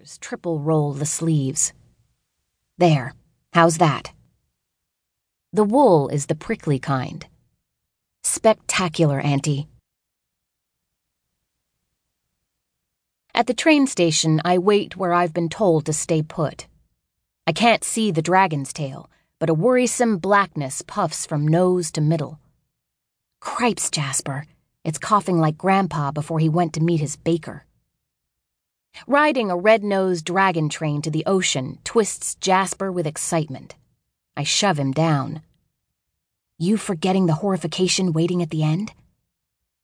fingers triple roll the sleeves. There, how's that? The wool is the prickly kind. Spectacular, Auntie. At the train station, I wait where I've been told to stay put. I can't see the dragon's tail, but a worrisome blackness puffs from nose to middle. Cripes, Jasper. It's coughing like Grandpa before he went to meet his baker. Riding a red nosed dragon train to the ocean twists Jasper with excitement. I shove him down. You forgetting the horrification waiting at the end?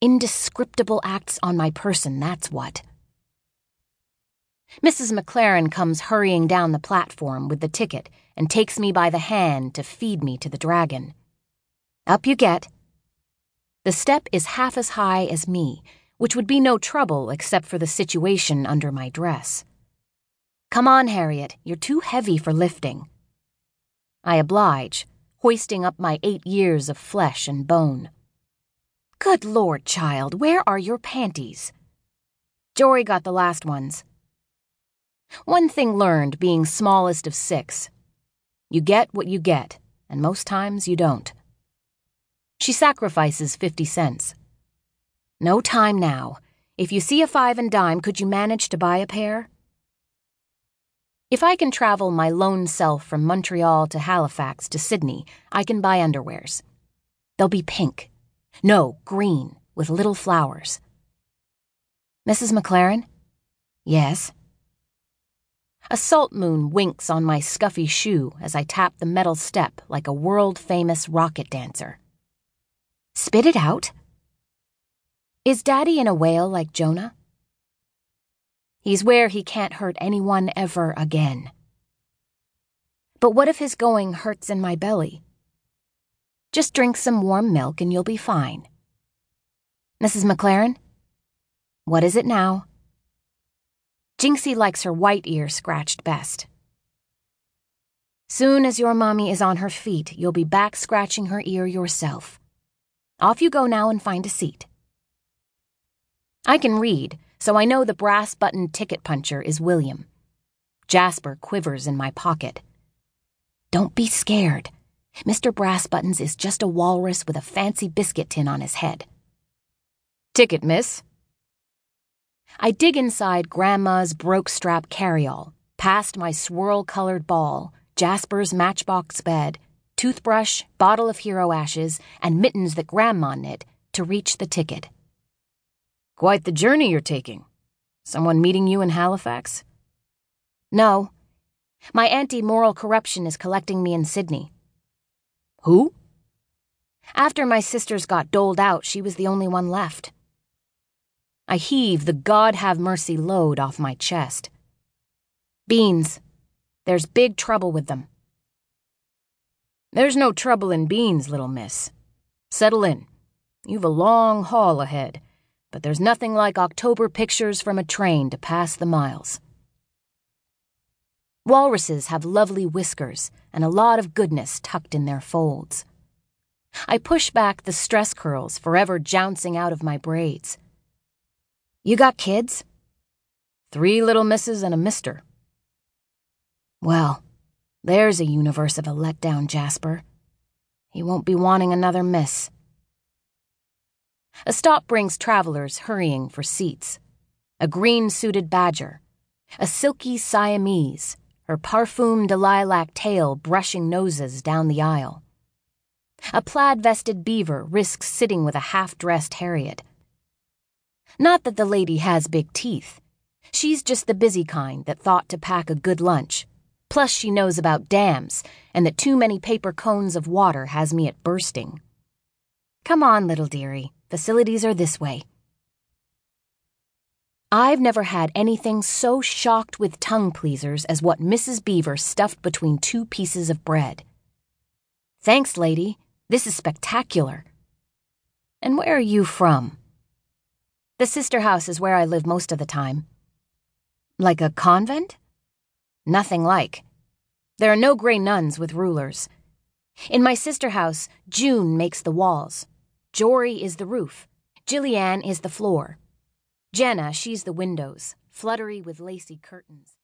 Indescriptible acts on my person, that's what. Mrs. McLaren comes hurrying down the platform with the ticket and takes me by the hand to feed me to the dragon. Up you get. The step is half as high as me, which would be no trouble except for the situation under my dress. Come on, Harriet, you're too heavy for lifting. I oblige, hoisting up my eight years of flesh and bone. Good Lord, child, where are your panties? Jory got the last ones. One thing learned being smallest of six you get what you get, and most times you don't. She sacrifices 50 cents. No time now. If you see a five and dime, could you manage to buy a pair? If I can travel my lone self from Montreal to Halifax to Sydney, I can buy underwears. They'll be pink. No, green, with little flowers. Mrs. McLaren? Yes. A salt moon winks on my scuffy shoe as I tap the metal step like a world famous Rockette dancer. Spit it out. Is Daddy in a whale like Jonah? He's where he can't hurt anyone ever again. But what if his going hurts in my belly? Just drink some warm milk and you'll be fine. Mrs. McLaren? What is it now? Jinxie likes her white ear scratched best. Soon as your mommy is on her feet, you'll be back scratching her ear yourself. Off you go now and find a seat. I can read, so I know the brass buttoned ticket puncher is William. Jasper quivers in my pocket. Don't be scared. Mr. Brass Buttons is just a walrus with a fancy biscuit tin on his head. Ticket, miss. I dig inside Grandma's broke strap carryall, past my swirl colored ball, Jasper's matchbox bed, toothbrush, bottle of hero ashes, and mittens that Grandma knit to reach the ticket. Quite the journey you're taking. Someone meeting you in Halifax? No. My anti moral corruption is collecting me in Sydney. Who? After my sisters got doled out, she was the only one left. I heave the God have mercy load off my chest. Beans. There's big trouble with them. There's no trouble in beans, little miss. Settle in. You've a long haul ahead but there's nothing like October pictures from a train to pass the miles. Walruses have lovely whiskers and a lot of goodness tucked in their folds. I push back the stress curls forever jouncing out of my braids. You got kids? Three little misses and a mister. Well, there's a universe of a letdown, Jasper. He won't be wanting another miss. A stop brings travelers hurrying for seats. A green suited badger, a silky Siamese, her parfumed lilac tail brushing noses down the aisle. A plaid vested beaver risks sitting with a half dressed Harriet. Not that the lady has big teeth. She's just the busy kind that thought to pack a good lunch. Plus, she knows about dams and that too many paper cones of water has me at bursting. Come on, little dearie. Facilities are this way. I've never had anything so shocked with tongue pleasers as what Mrs. Beaver stuffed between two pieces of bread. Thanks, lady. This is spectacular. And where are you from? The sister house is where I live most of the time. Like a convent? Nothing like. There are no gray nuns with rulers. In my sister house, June makes the walls. Jory is the roof. Jillian is the floor. Jenna, she's the windows, fluttery with lacy curtains.